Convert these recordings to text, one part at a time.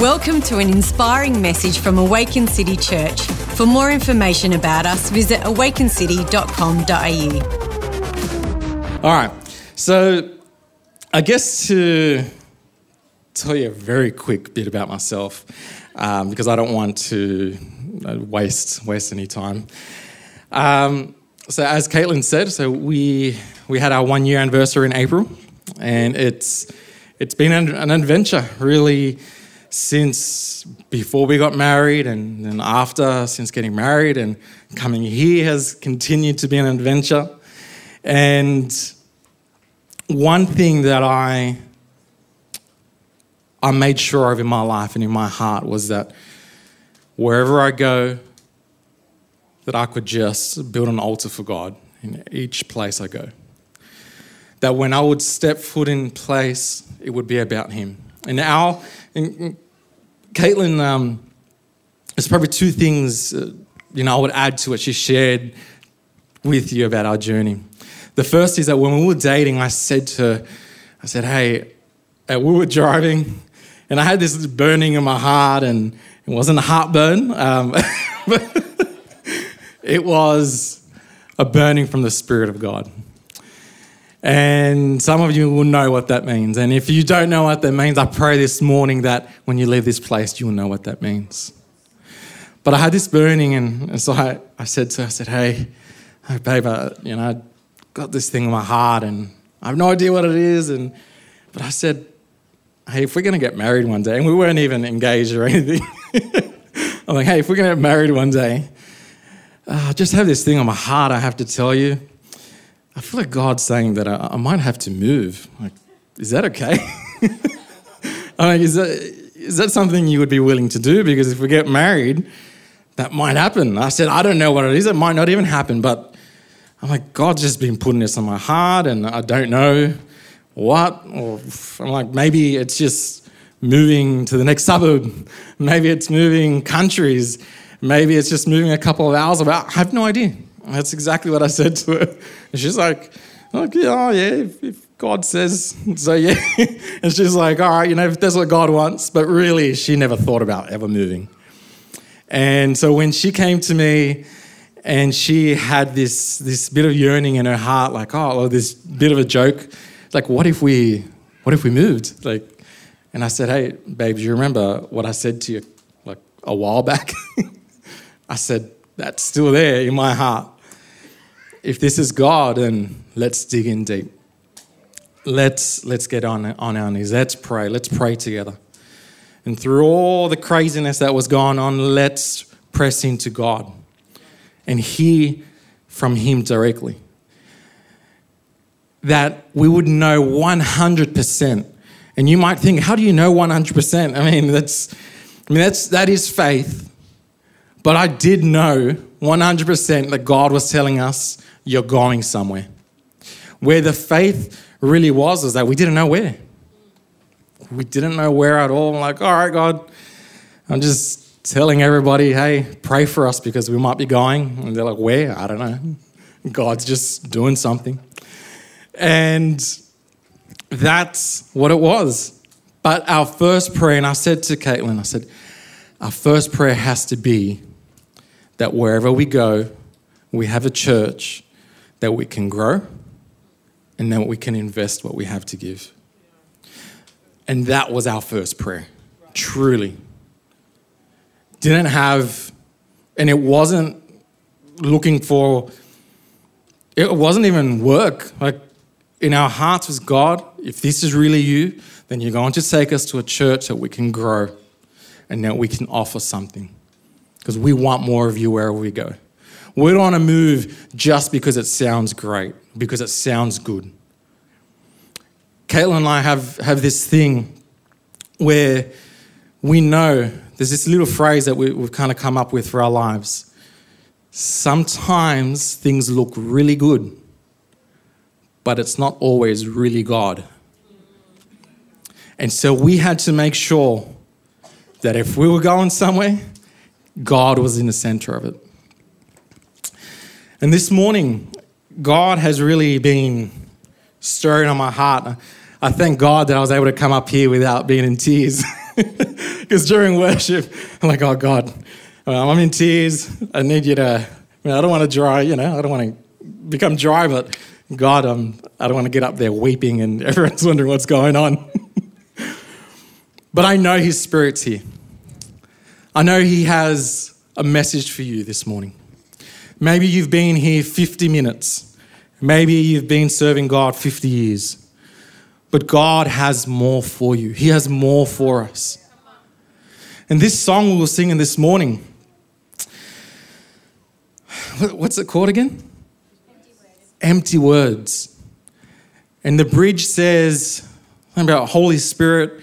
Welcome to an inspiring message from Awaken City Church. For more information about us, visit awakencity.com.au. All right. So, I guess to tell you a very quick bit about myself, um, because I don't want to waste waste any time. Um, so, as Caitlin said, so we we had our one year anniversary in April, and it's it's been an, an adventure, really since before we got married and then after, since getting married and coming here has continued to be an adventure. And one thing that I I made sure of in my life and in my heart was that wherever I go, that I could just build an altar for God in each place I go. That when I would step foot in place, it would be about Him. And our and Caitlin, um, there's probably two things, uh, you know, I would add to what she shared with you about our journey. The first is that when we were dating, I said to her, I said, hey, uh, we were driving, and I had this burning in my heart, and it wasn't a heartburn, um, but it was a burning from the Spirit of God. And some of you will know what that means. And if you don't know what that means, I pray this morning that when you leave this place, you will know what that means. But I had this burning, and, so I, I said to her, I said, hey, hey babe, I, you know, I got this thing in my heart, and I have no idea what it is. And But I said, hey, if we're going to get married one day, and we weren't even engaged or anything, I'm like, hey, if we're going to get married one day, uh, I just have this thing on my heart I have to tell you. I feel like God's saying that I, I might have to move. Like, is that okay? I'm like, is that, is that something you would be willing to do? Because if we get married, that might happen. I said, I don't know what it is. It might not even happen. But I'm like, God's just been putting this on my heart, and I don't know what. Or I'm like, maybe it's just moving to the next suburb. Maybe it's moving countries. Maybe it's just moving a couple of hours. About I have no idea. That's exactly what I said to her. And she's like, okay, oh yeah, if, if God says so, yeah. and she's like, all right, you know, if that's what God wants. But really, she never thought about ever moving. And so when she came to me and she had this, this bit of yearning in her heart, like, oh, this bit of a joke, like, what if we, what if we moved? Like, and I said, hey, babe, do you remember what I said to you like a while back? I said, that's still there in my heart. If this is God, then let's dig in deep. Let's, let's get on, on our knees. Let's pray. Let's pray together. And through all the craziness that was going on, let's press into God and hear from Him directly. That we would know 100%. And you might think, how do you know 100%? I mean, that's, I mean, that's, that is faith. But I did know 100% that God was telling us, you're going somewhere. Where the faith really was is that we didn't know where. We didn't know where at all. I'm like, all right, God, I'm just telling everybody, hey, pray for us because we might be going. And they're like, where? I don't know. God's just doing something. And that's what it was. But our first prayer, and I said to Caitlin, I said, our first prayer has to be that wherever we go, we have a church that we can grow and that we can invest what we have to give. And that was our first prayer, truly. Didn't have, and it wasn't looking for, it wasn't even work. Like in our hearts was God, if this is really you, then you're going to take us to a church that we can grow and that we can offer something because we want more of you wherever we go. We don't want to move just because it sounds great, because it sounds good. Caitlin and I have, have this thing where we know there's this little phrase that we, we've kind of come up with for our lives. Sometimes things look really good, but it's not always really God. And so we had to make sure that if we were going somewhere, God was in the center of it. And this morning, God has really been stirring on my heart. I thank God that I was able to come up here without being in tears. Because during worship, I'm like, oh God, I'm in tears. I need you to, I, mean, I don't want to dry, you know, I don't want to become dry, but God, um, I don't want to get up there weeping and everyone's wondering what's going on. but I know His Spirit's here. I know He has a message for you this morning. Maybe you've been here 50 minutes. Maybe you've been serving God 50 years. But God has more for you, He has more for us. And this song we were singing this morning, what's it called again? Empty words. Empty words. And the bridge says about Holy Spirit,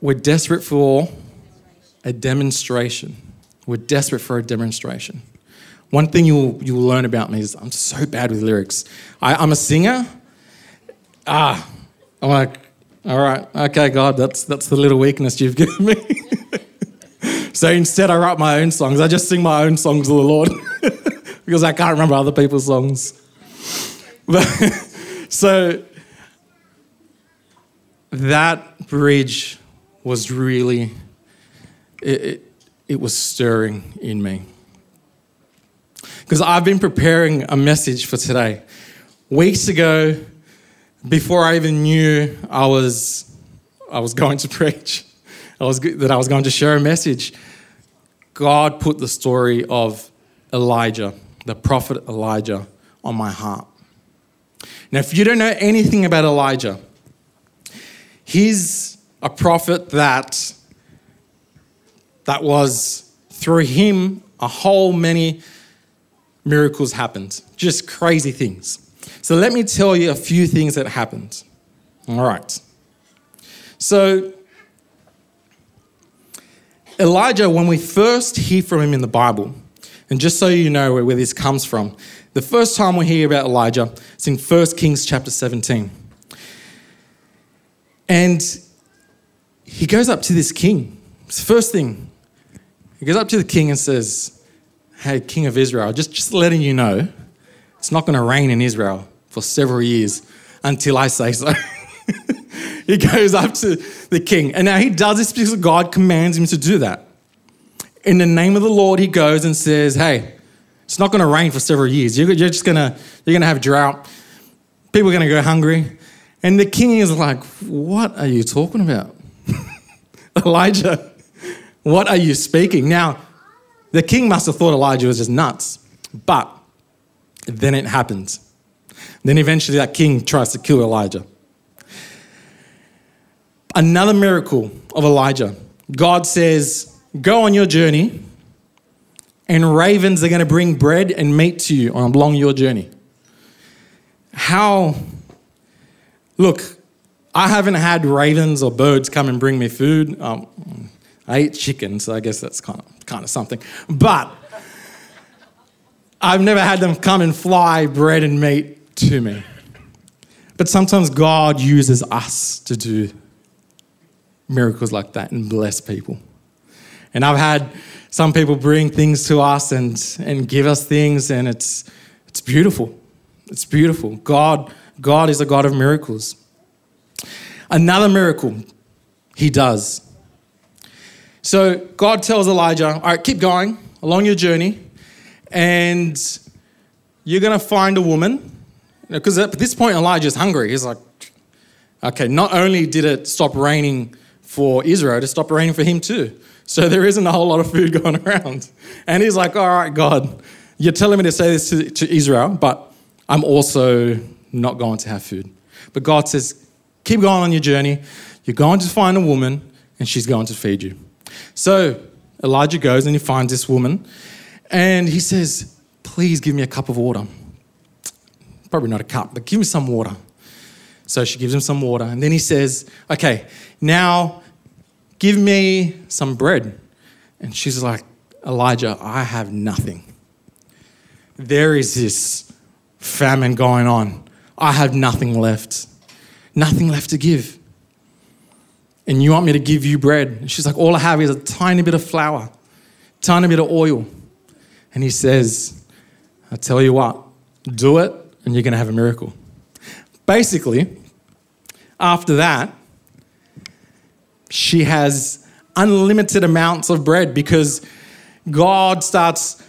we're desperate for a demonstration. We're desperate for a demonstration. One thing you'll, you'll learn about me is I'm so bad with lyrics. I, I'm a singer. Ah, I'm like, all right, okay, God, that's, that's the little weakness you've given me. so instead, I write my own songs. I just sing my own songs to the Lord because I can't remember other people's songs. But, so that bridge was really, it, it, it was stirring in me. Because I've been preparing a message for today. Weeks ago, before I even knew I was, I was going to preach, I was, that I was going to share a message, God put the story of Elijah, the prophet Elijah, on my heart. Now, if you don't know anything about Elijah, he's a prophet that that was through him a whole many miracles happened, just crazy things. So let me tell you a few things that happened. All right. So, Elijah, when we first hear from him in the Bible, and just so you know where, where this comes from, the first time we hear about Elijah is in 1 Kings chapter 17. And he goes up to this king. It's the first thing. He goes up to the king and says, Hey, king of Israel, just, just letting you know, it's not going to rain in Israel for several years until I say so. he goes up to the king. And now he does this because God commands him to do that. In the name of the Lord, he goes and says, Hey, it's not going to rain for several years. You're, just going to, you're going to have drought. People are going to go hungry. And the king is like, What are you talking about? Elijah, what are you speaking? Now, the king must have thought Elijah was just nuts. But then it happens. Then eventually that king tries to kill Elijah. Another miracle of Elijah. God says, Go on your journey, and ravens are going to bring bread and meat to you along your journey. How, look, I haven't had ravens or birds come and bring me food. Um, I eat chicken, so I guess that's kind of, kind of something. But I've never had them come and fly bread and meat to me. But sometimes God uses us to do miracles like that and bless people. And I've had some people bring things to us and, and give us things, and it's, it's beautiful. It's beautiful. God, God is a God of miracles. Another miracle he does. So God tells Elijah, All right, keep going along your journey, and you're going to find a woman because at this point, Elijah's hungry. He's like, okay, not only did it stop raining for Israel, it stopped raining for him too. So there isn't a whole lot of food going around. And he's like, all right, God, you're telling me to say this to, to Israel, but I'm also not going to have food. But God says, keep going on your journey. You're going to find a woman, and she's going to feed you. So Elijah goes and he finds this woman, and he says, please give me a cup of water probably not a cup, but give me some water. So she gives him some water. And then he says, Okay, now give me some bread. And she's like, Elijah, I have nothing. There is this famine going on. I have nothing left. Nothing left to give. And you want me to give you bread? And she's like, All I have is a tiny bit of flour, tiny bit of oil. And he says, I tell you what, do it and you're going to have a miracle. Basically, after that, she has unlimited amounts of bread because God starts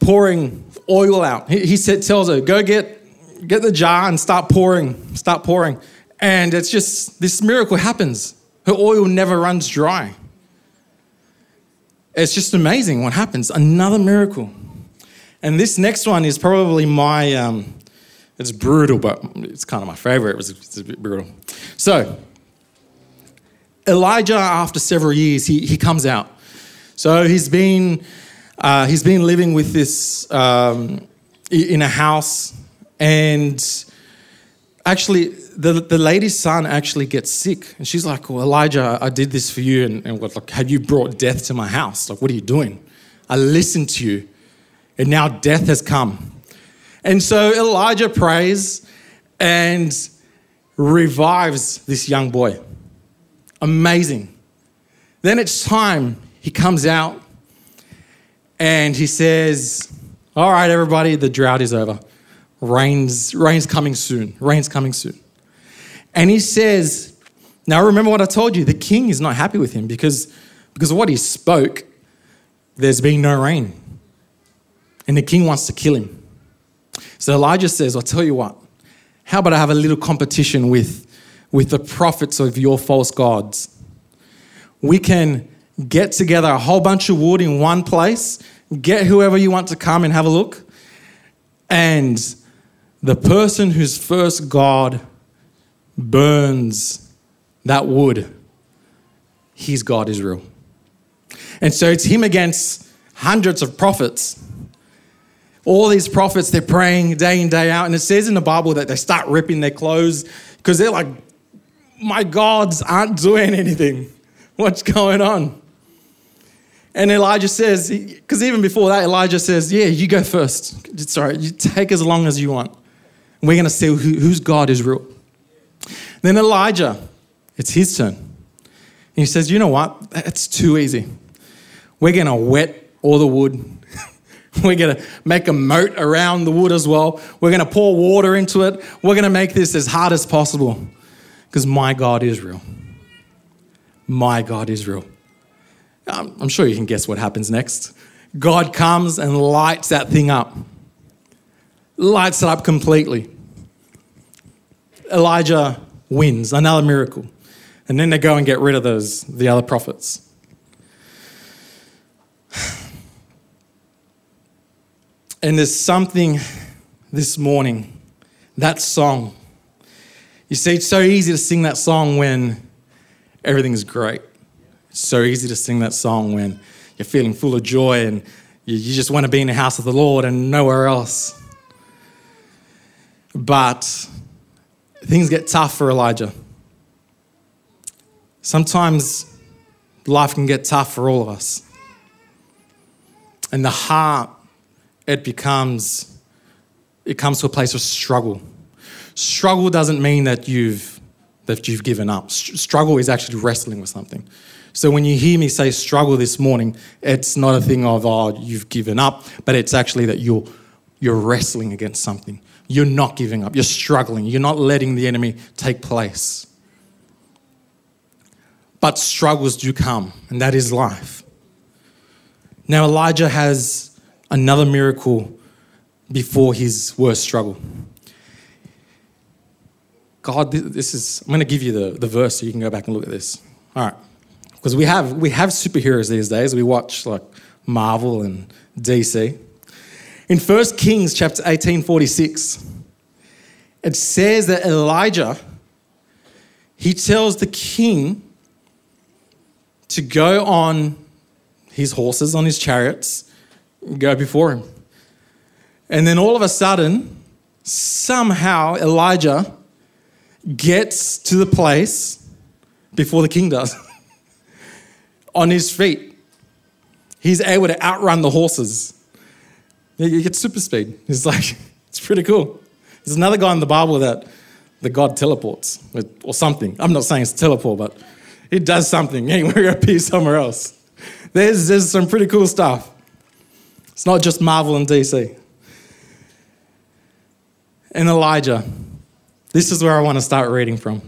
pouring oil out. He, he said, tells her, go get, get the jar and start pouring, start pouring. And it's just, this miracle happens. Her oil never runs dry. It's just amazing what happens. Another miracle. And this next one is probably my, um, it's brutal, but it's kind of my favorite. It was it's a bit brutal. So, Elijah, after several years, he, he comes out. So he's been, uh, he's been living with this um, in a house, and actually, the, the lady's son actually gets sick. And she's like, Well, Elijah, I did this for you. And, and what, like, have you brought death to my house? Like, what are you doing? I listened to you, and now death has come. And so Elijah prays and revives this young boy. Amazing. Then it's time. He comes out and he says, All right, everybody, the drought is over. Rain's, rain's coming soon. Rain's coming soon. And he says, Now remember what I told you the king is not happy with him because, because of what he spoke, there's been no rain. And the king wants to kill him. So Elijah says, I'll tell you what, how about I have a little competition with, with the prophets of your false gods? We can get together a whole bunch of wood in one place, get whoever you want to come and have a look, and the person whose first God burns that wood, his God is real. And so it's him against hundreds of prophets. All these prophets, they're praying day in, day out. And it says in the Bible that they start ripping their clothes because they're like, my gods aren't doing anything. What's going on? And Elijah says, because even before that, Elijah says, Yeah, you go first. Sorry, you take as long as you want. We're going to see who, whose God is real. Then Elijah, it's his turn. And he says, You know what? It's too easy. We're going to wet all the wood. We're going to make a moat around the wood as well. We're going to pour water into it. We're going to make this as hard as possible because my God is real. My God is real. I'm sure you can guess what happens next. God comes and lights that thing up, lights it up completely. Elijah wins, another miracle. And then they go and get rid of those, the other prophets. And there's something this morning, that song. You see, it's so easy to sing that song when everything's great. It's so easy to sing that song when you're feeling full of joy and you, you just want to be in the house of the Lord and nowhere else. But things get tough for Elijah. Sometimes life can get tough for all of us. And the heart, it becomes, it comes to a place of struggle. Struggle doesn't mean that you've, that you've given up. Struggle is actually wrestling with something. So when you hear me say struggle this morning, it's not a thing of, oh, you've given up, but it's actually that you're, you're wrestling against something. You're not giving up. You're struggling. You're not letting the enemy take place. But struggles do come, and that is life. Now, Elijah has another miracle before his worst struggle. God, this is, I'm going to give you the, the verse so you can go back and look at this. All right because we have we have superheroes these days. We watch like Marvel and DC. In 1 Kings chapter 18, 46, it says that Elijah he tells the king to go on his horses, on his chariots, go before him. And then all of a sudden, somehow Elijah gets to the place before the king does. on his feet. He's able to outrun the horses. He gets super speed. It's like, it's pretty cool. There's another guy in the Bible that the God teleports or something. I'm not saying it's teleport, but it does something. Hey, we're going to appear somewhere else. There's, there's some pretty cool stuff. It's not just Marvel and DC. And Elijah, this is where I want to start reading from.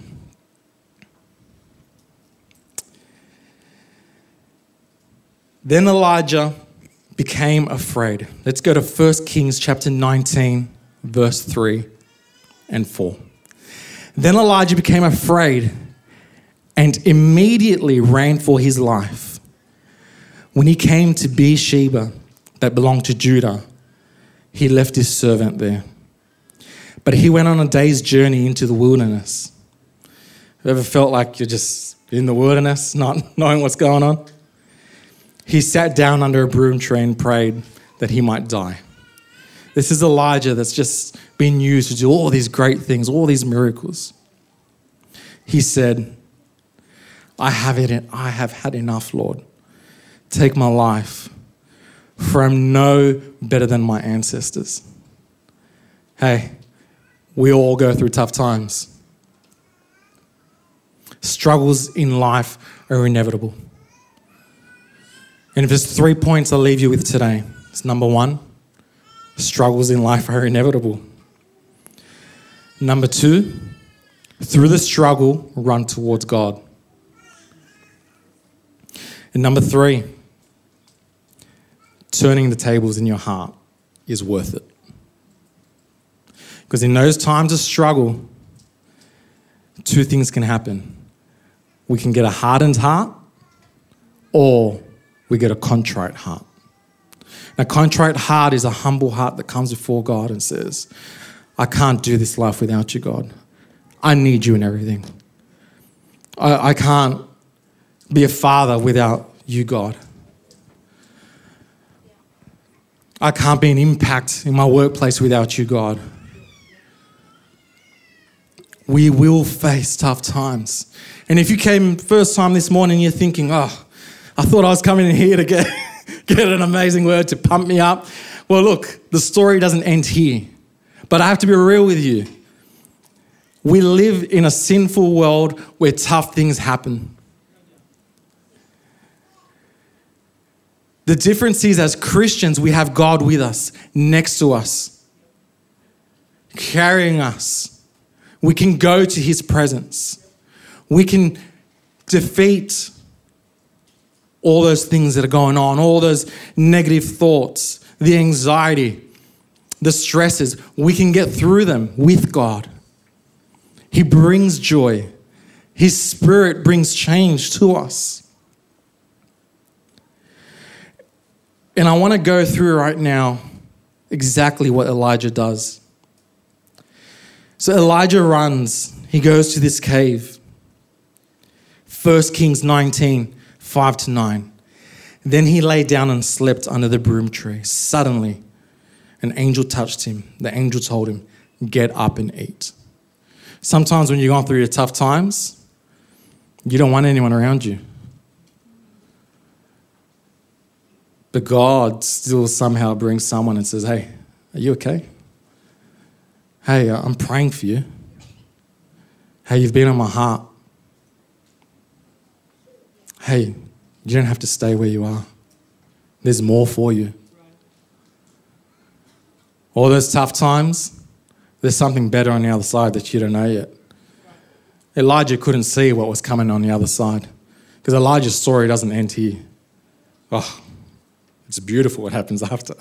Then Elijah became afraid. Let's go to 1 Kings chapter 19, verse 3 and 4. Then Elijah became afraid and immediately ran for his life. When he came to Beersheba, that belonged to Judah, he left his servant there. But he went on a day's journey into the wilderness. Have you ever felt like you're just in the wilderness, not knowing what's going on? He sat down under a broom tree and prayed that he might die. This is Elijah that's just been used to do all these great things, all these miracles. He said, I have it, I have had enough, Lord. Take my life, for I'm no better than my ancestors. Hey, we all go through tough times. Struggles in life are inevitable. And if there's three points I'll leave you with today, it's number one, struggles in life are inevitable. Number two, through the struggle, run towards God. And number three, turning the tables in your heart is worth it. Because in those times of struggle, two things can happen. We can get a hardened heart, or we get a contrite heart. A contrite heart is a humble heart that comes before God and says, I can't do this life without you, God. I need you in everything. I, I can't be a father without you, God. I can't be an impact in my workplace without you, God. We will face tough times. And if you came first time this morning, you're thinking, oh, I thought I was coming in here to get, get an amazing word to pump me up. Well, look, the story doesn't end here. But I have to be real with you. We live in a sinful world where tough things happen. The difference is, as Christians, we have God with us, next to us, carrying us. We can go to His presence. We can defeat all those things that are going on, all those negative thoughts, the anxiety, the stresses. We can get through them with God. He brings joy, His Spirit brings change to us. And I want to go through right now exactly what Elijah does. So Elijah runs, he goes to this cave. 1 Kings 19, 5 to 9. Then he lay down and slept under the broom tree. Suddenly, an angel touched him. The angel told him, Get up and eat. Sometimes when you're going through your tough times, you don't want anyone around you. But God still somehow brings someone and says, Hey, are you okay? Hey, I'm praying for you. Hey, you've been on my heart. Hey, you don't have to stay where you are. There's more for you. All those tough times, there's something better on the other side that you don't know yet. Elijah couldn't see what was coming on the other side because Elijah's story doesn't end here. Oh, it's beautiful what happens after.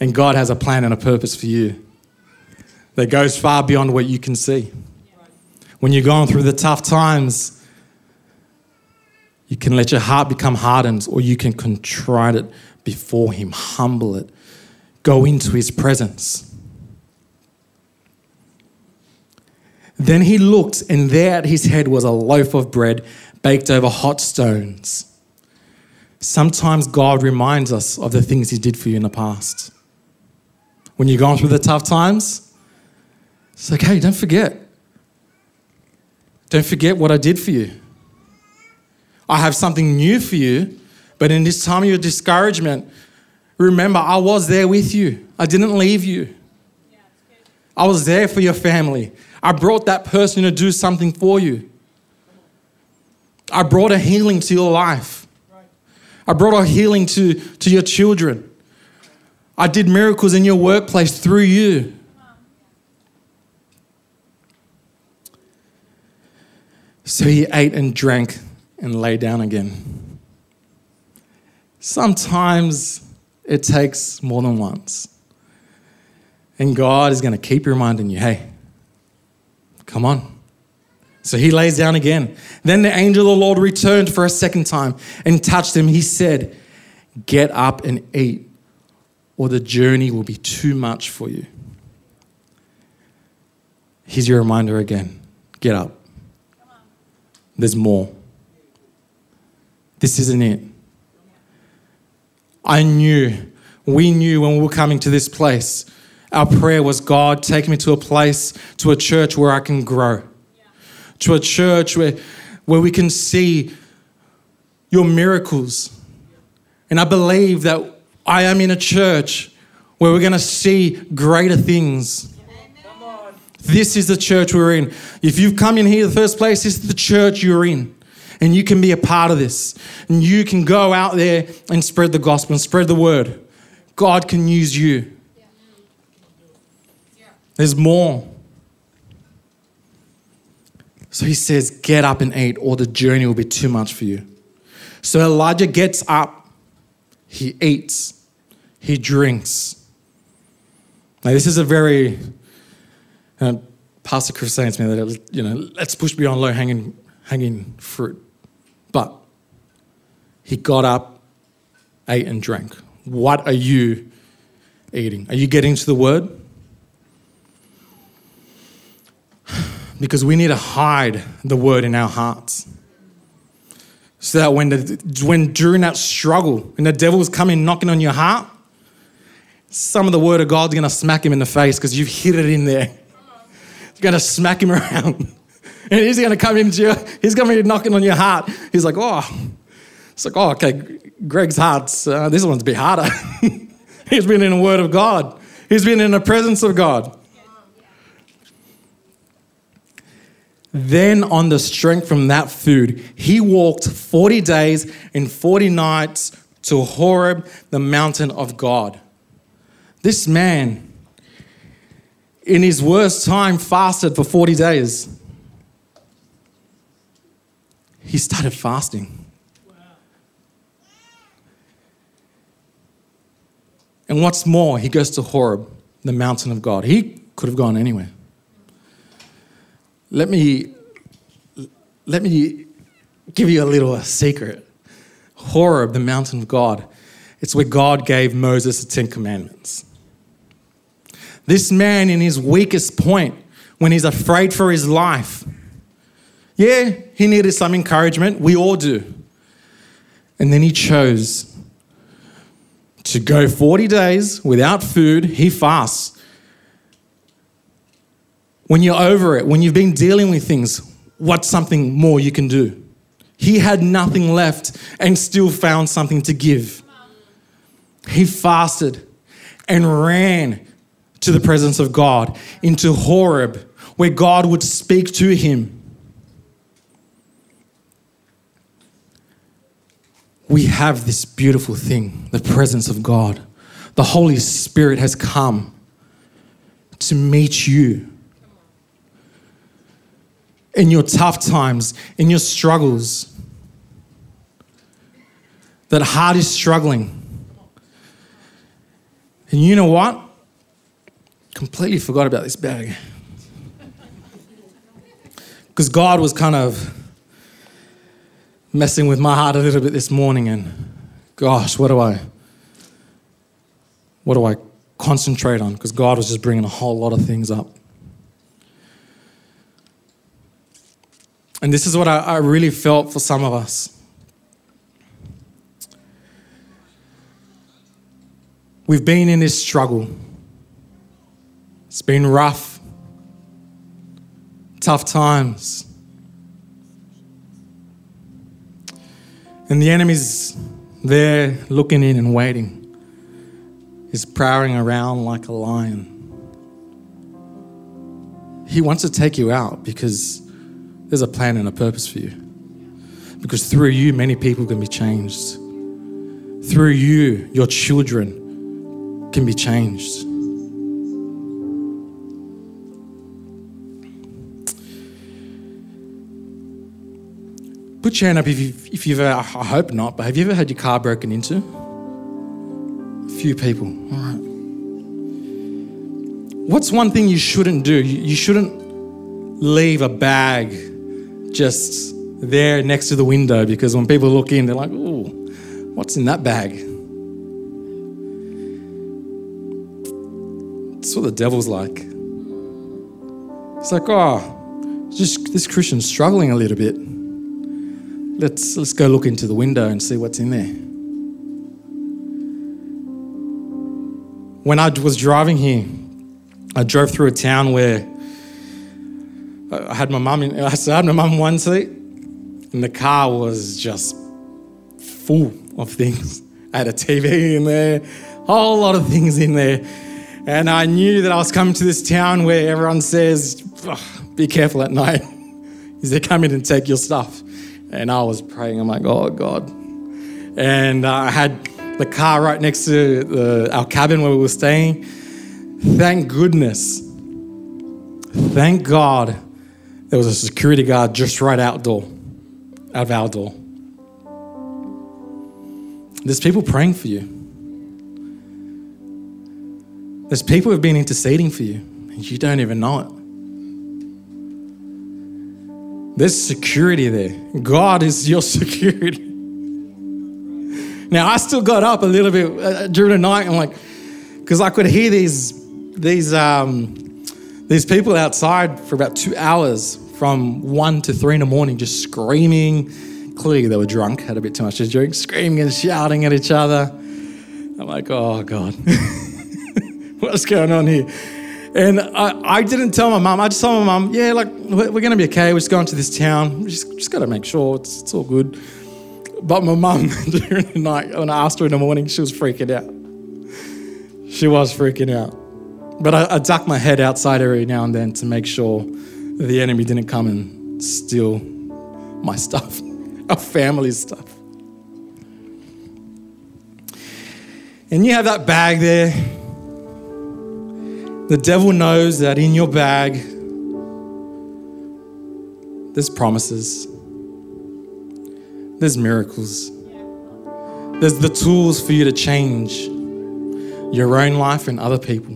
And God has a plan and a purpose for you that goes far beyond what you can see. When you're going through the tough times, you can let your heart become hardened or you can contrite it before Him, humble it, go into His presence. Then he looked, and there at his head was a loaf of bread baked over hot stones sometimes God reminds us of the things He did for you in the past. When you're going through the tough times, it's like, hey, don't forget. Don't forget what I did for you. I have something new for you, but in this time of your discouragement, remember, I was there with you. I didn't leave you. I was there for your family. I brought that person to do something for you. I brought a healing to your life. I brought a healing to, to your children. I did miracles in your workplace through you. So he ate and drank and lay down again. Sometimes it takes more than once. And God is going to keep reminding you hey, come on. So he lays down again. Then the angel of the Lord returned for a second time and touched him. He said, Get up and eat, or the journey will be too much for you. Here's your reminder again get up. There's more. This isn't it. I knew, we knew when we were coming to this place, our prayer was God, take me to a place, to a church where I can grow, to a church where, where we can see your miracles. And I believe that I am in a church where we're going to see greater things. This is the church we're in. If you've come in here the first place, this is the church you're in. And you can be a part of this. And you can go out there and spread the gospel and spread the word. God can use you. There's more. So he says, Get up and eat, or the journey will be too much for you. So Elijah gets up, he eats, he drinks. Now, this is a very, uh, Pastor Chris saying to me that, you know, let's push beyond low hanging, hanging fruit. But he got up, ate, and drank. What are you eating? Are you getting to the word? Because we need to hide the word in our hearts. So that when, the, when during that struggle, when the devil's coming knocking on your heart, some of the word of God's gonna smack him in the face because you've hid it in there. It's gonna smack him around. And he's gonna come into you, he's gonna be knocking on your heart. He's like, oh, it's like, oh, okay, Greg's heart's, uh, this one's a bit harder. he's been in the word of God, he's been in the presence of God. Then, on the strength from that food, he walked 40 days and 40 nights to Horeb, the mountain of God. This man, in his worst time, fasted for 40 days. He started fasting. And what's more, he goes to Horeb, the mountain of God. He could have gone anywhere. Let me let me give you a little secret. Horeb, the mountain of God, it's where God gave Moses the Ten Commandments. This man, in his weakest point, when he's afraid for his life, yeah, he needed some encouragement. We all do. And then he chose to go 40 days without food. He fasts. When you're over it, when you've been dealing with things, what's something more you can do? He had nothing left and still found something to give. He fasted and ran to the presence of God into Horeb, where God would speak to him. We have this beautiful thing, the presence of God. The Holy Spirit has come to meet you in your tough times, in your struggles. That heart is struggling. And you know what? Completely forgot about this bag. Because God was kind of messing with my heart a little bit this morning, and gosh, what do I, what do I concentrate on? Because God was just bringing a whole lot of things up. And this is what I, I really felt for some of us. We've been in this struggle. It's been rough, tough times. And the enemy's there looking in and waiting. He's prowling around like a lion. He wants to take you out because there's a plan and a purpose for you. Because through you, many people can be changed. Through you, your children can be changed. Put your hand up if you've, if you've ever, I hope not, but have you ever had your car broken into? A few people. All right. What's one thing you shouldn't do? You, shouldn't leave a bag just there next to the window because when people look in, they're like, ooh, what's in that bag? That's what the devil's like. It's like, oh, just this Christian's struggling a little bit. Let's let's go look into the window and see what's in there. When I was driving here, I drove through a town where I had my mum in I had my mum one seat, and the car was just full of things. I had a TV in there, a whole lot of things in there. And I knew that I was coming to this town where everyone says, be careful at night. Is they come in and take your stuff? And I was praying, I'm like, oh God. And uh, I had the car right next to the, our cabin where we were staying. Thank goodness. Thank God there was a security guard just right out outdoor, out of our door. There's people praying for you. There's people who've been interceding for you, and you don't even know it. There's security there. God is your security. Now, I still got up a little bit uh, during the night. I'm like, because I could hear these these um, these people outside for about two hours from one to three in the morning, just screaming. Clearly, they were drunk, had a bit too much to drink, screaming and shouting at each other. I'm like, oh God, what's going on here? And I, I didn't tell my mum. I just told my mum, yeah, like, we're, we're going to be okay. We're just going to this town. We just, just got to make sure it's, it's all good. But my mum, during the night, when I asked her in the morning, she was freaking out. She was freaking out. But I, I ducked my head outside every now and then to make sure the enemy didn't come and steal my stuff, our family's stuff. And you have that bag there the devil knows that in your bag, there's promises, there's miracles, there's the tools for you to change your own life and other people.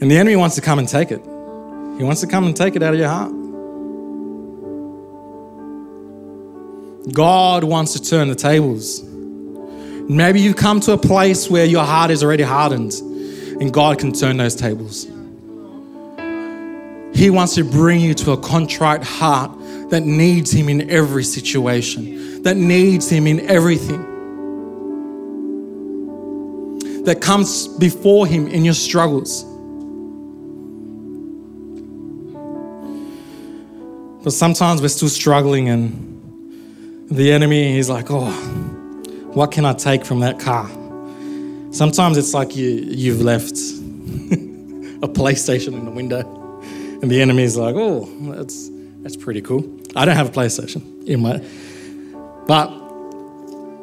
And the enemy wants to come and take it. He wants to come and take it out of your heart. God wants to turn the tables. Maybe you've come to a place where your heart is already hardened and God can turn those tables. He wants to bring you to a contrite heart that needs Him in every situation, that needs Him in everything, that comes before Him in your struggles. But sometimes we're still struggling, and the enemy is like, oh, what can I take from that car? Sometimes it's like you, you've left a PlayStation in the window, and the enemy's like, oh, that's, that's pretty cool. I don't have a PlayStation in my, but,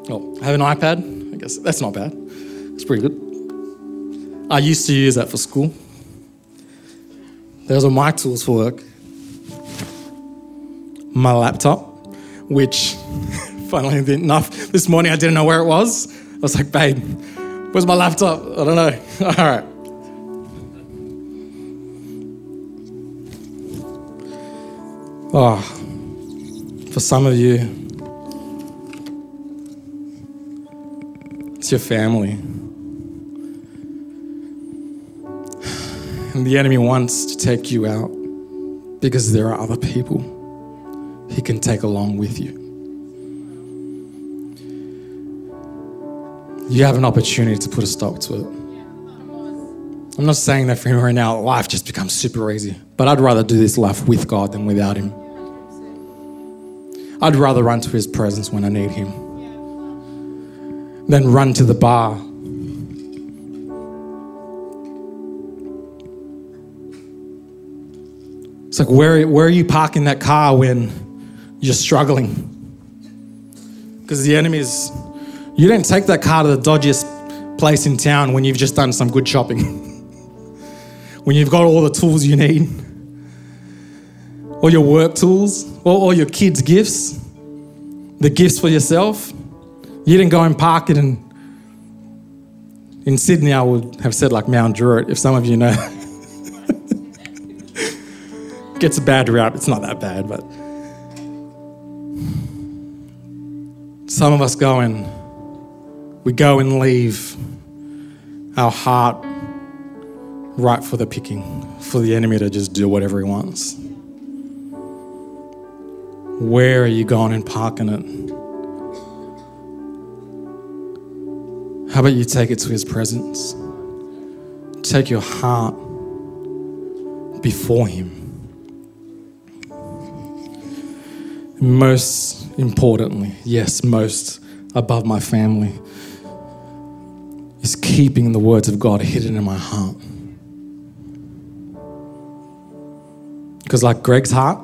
oh, I have an iPad. I guess that's not bad. It's pretty good. I used to use that for school. Those are my tools for work. My laptop, which Finally, enough. This morning I didn't know where it was. I was like, babe, where's my laptop? I don't know. All right. Oh, for some of you, it's your family. And the enemy wants to take you out because there are other people he can take along with you. You have an opportunity to put a stop to it. I'm not saying that for him right now, life just becomes super easy, but I'd rather do this life with God than without Him. I'd rather run to His presence when I need Him than run to the bar. It's like, where, where are you parking that car when you're struggling? Because the enemy is you don't take that car to the dodgiest place in town when you've just done some good shopping, when you've got all the tools you need. all your work tools, all, all your kids' gifts, the gifts for yourself. You didn't go and park it in, in Sydney, I would have said like Mount Druitt, if some of you know. Gets a bad rap, it's not that bad, but some of us go and we go and leave our heart right for the picking, for the enemy to just do whatever he wants. Where are you going and parking it? How about you take it to his presence? Take your heart before him. Most importantly, yes, most above my family, is keeping the words of God hidden in my heart. Because, like Greg's heart,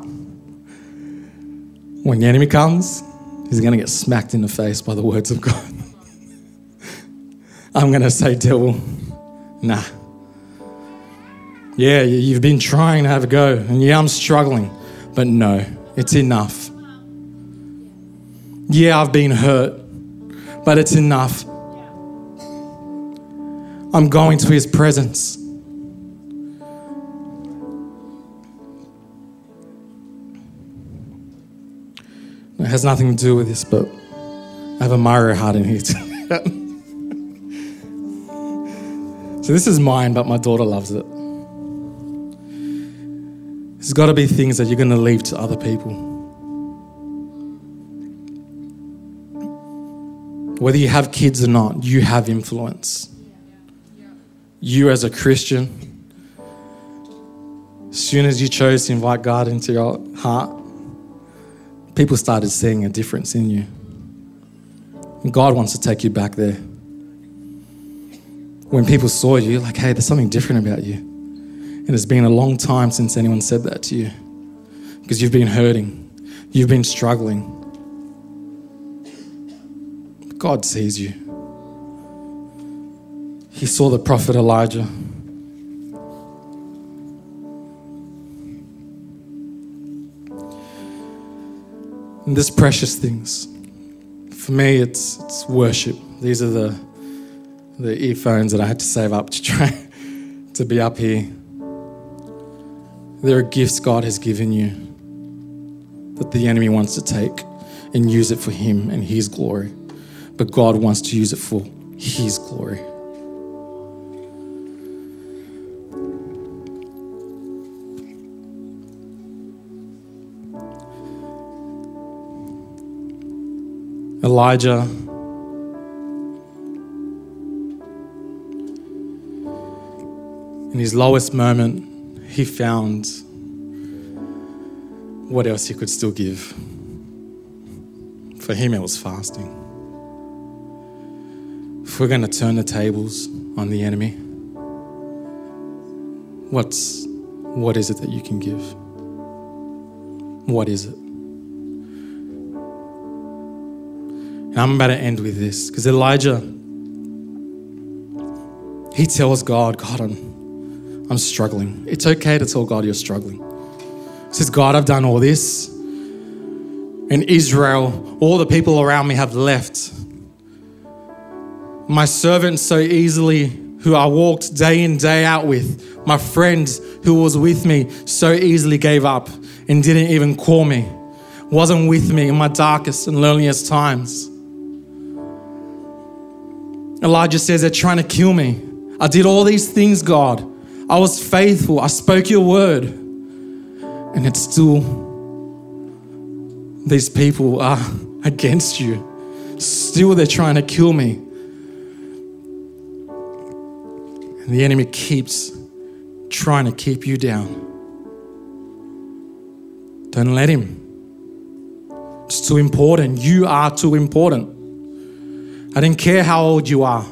when the enemy comes, he's going to get smacked in the face by the words of God. I'm going to say, devil, nah. Yeah, you've been trying to have a go, and yeah, I'm struggling, but no, it's enough. Yeah, I've been hurt, but it's enough. I'm going to his presence. It has nothing to do with this, but I have a Mario heart in here. So this is mine, but my daughter loves it. There's got to be things that you're going to leave to other people. Whether you have kids or not, you have influence. You, as a Christian, as soon as you chose to invite God into your heart, people started seeing a difference in you. And God wants to take you back there when people saw you, like, hey, there's something different about you. And it's been a long time since anyone said that to you because you've been hurting, you've been struggling. God sees you. He saw the prophet Elijah. And this precious things. For me, it's, it's worship. These are the the earphones that I had to save up to try to be up here. There are gifts God has given you that the enemy wants to take and use it for Him and His glory. But God wants to use it for His glory. Elijah in his lowest moment, he found what else he could still give. For him, it was fasting. If we're going to turn the tables on the enemy, what's what is it that you can give? What is it? And I'm about to end with this because Elijah, he tells God, God, I'm, I'm struggling. It's okay to tell God you're struggling. He says, God, I've done all this. In Israel, all the people around me have left. My servants so easily, who I walked day in, day out with, my friends who was with me so easily gave up and didn't even call me, wasn't with me in my darkest and loneliest times. Elijah says they're trying to kill me. I did all these things, God. I was faithful. I spoke your word. And it's still, these people are against you. Still, they're trying to kill me. And the enemy keeps trying to keep you down. Don't let him. It's too important. You are too important. I didn't care how old you are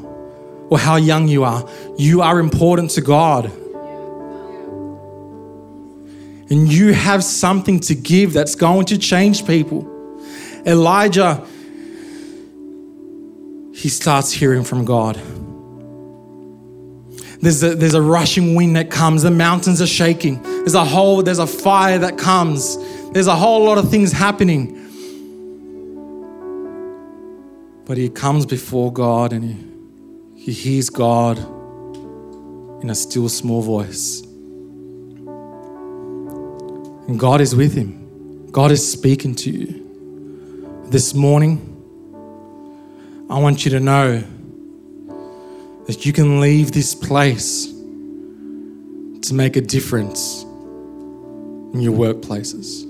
or how young you are. You are important to God and you have something to give that's going to change people. Elijah, he starts hearing from God. There's a, there's a rushing wind that comes, the mountains are shaking, There's a whole, there's a fire that comes. There's a whole lot of things happening. But he comes before God and he, he hears God in a still small voice. And God is with him. God is speaking to you. This morning, I want you to know that you can leave this place to make a difference in your workplaces.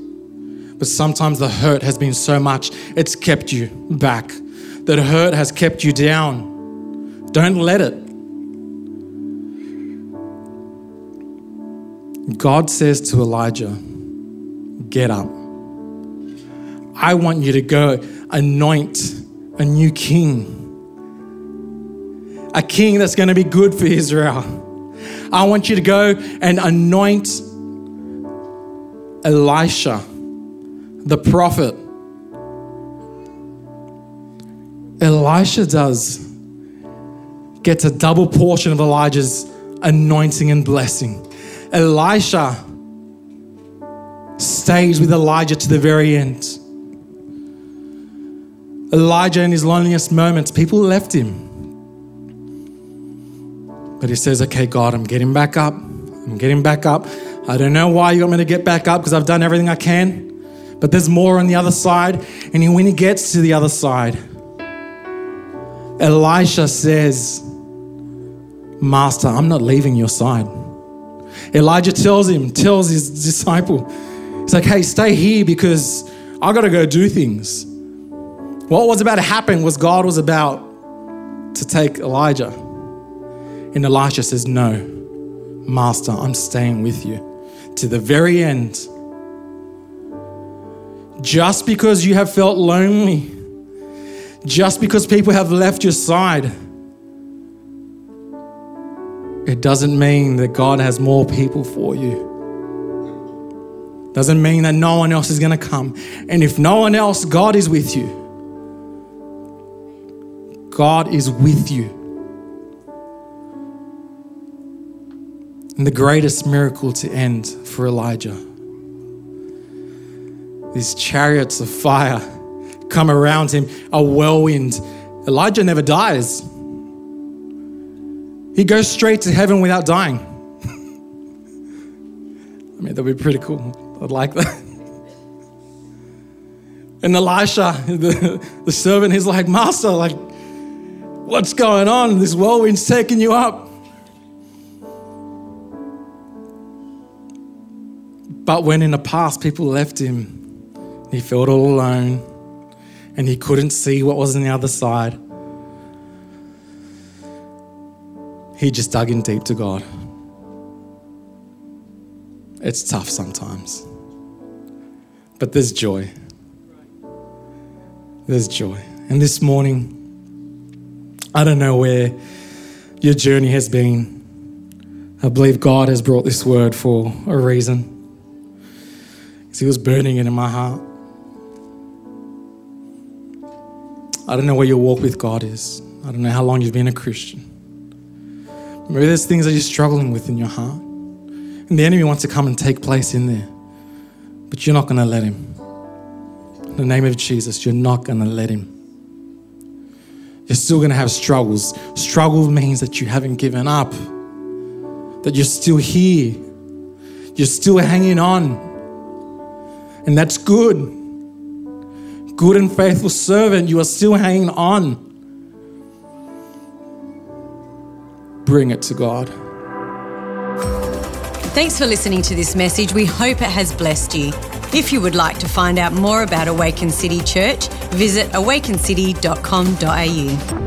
But sometimes the hurt has been so much, it's kept you back. That hurt has kept you down. Don't let it. God says to Elijah, Get up. I want you to go anoint a new king. A king that's going to be good for Israel. I want you to go and anoint Elisha, the prophet. Elisha does gets a double portion of Elijah's anointing and blessing. Elisha stays with Elijah to the very end. Elijah, in his loneliest moments, people left him. But he says, Okay, God, I'm getting back up. I'm getting back up. I don't know why you want me to get back up because I've done everything I can. But there's more on the other side. And when he gets to the other side, Elisha says, Master, I'm not leaving your side. Elijah tells him, tells his disciple, he's like, hey, stay here because I got to go do things. What was about to happen was God was about to take Elijah. And Elisha says, No, Master, I'm staying with you to the very end. Just because you have felt lonely, just because people have left your side, it doesn't mean that God has more people for you. Doesn't mean that no one else is going to come. And if no one else, God is with you. God is with you. And the greatest miracle to end for Elijah. These chariots of fire come around him, a whirlwind. Elijah never dies. He goes straight to heaven without dying. I mean, that'd be pretty cool. I'd like that. And Elisha, the, the servant, he's like, Master, like, what's going on? This whirlwind's taking you up. But when in the past people left him, he felt all alone and he couldn't see what was on the other side. He just dug in deep to God. It's tough sometimes, but there's joy. There's joy. And this morning, I don't know where your journey has been. I believe God has brought this word for a reason because He was burning it in my heart. I don't know where your walk with God is. I don't know how long you've been a Christian. Maybe there's things that you're struggling with in your heart. And the enemy wants to come and take place in there. But you're not going to let him. In the name of Jesus, you're not going to let him. You're still going to have struggles. Struggle means that you haven't given up, that you're still here, you're still hanging on. And that's good. Good and faithful servant, you are still hanging on. Bring it to God. Thanks for listening to this message. We hope it has blessed you. If you would like to find out more about Awaken City Church, visit awakencity.com.au.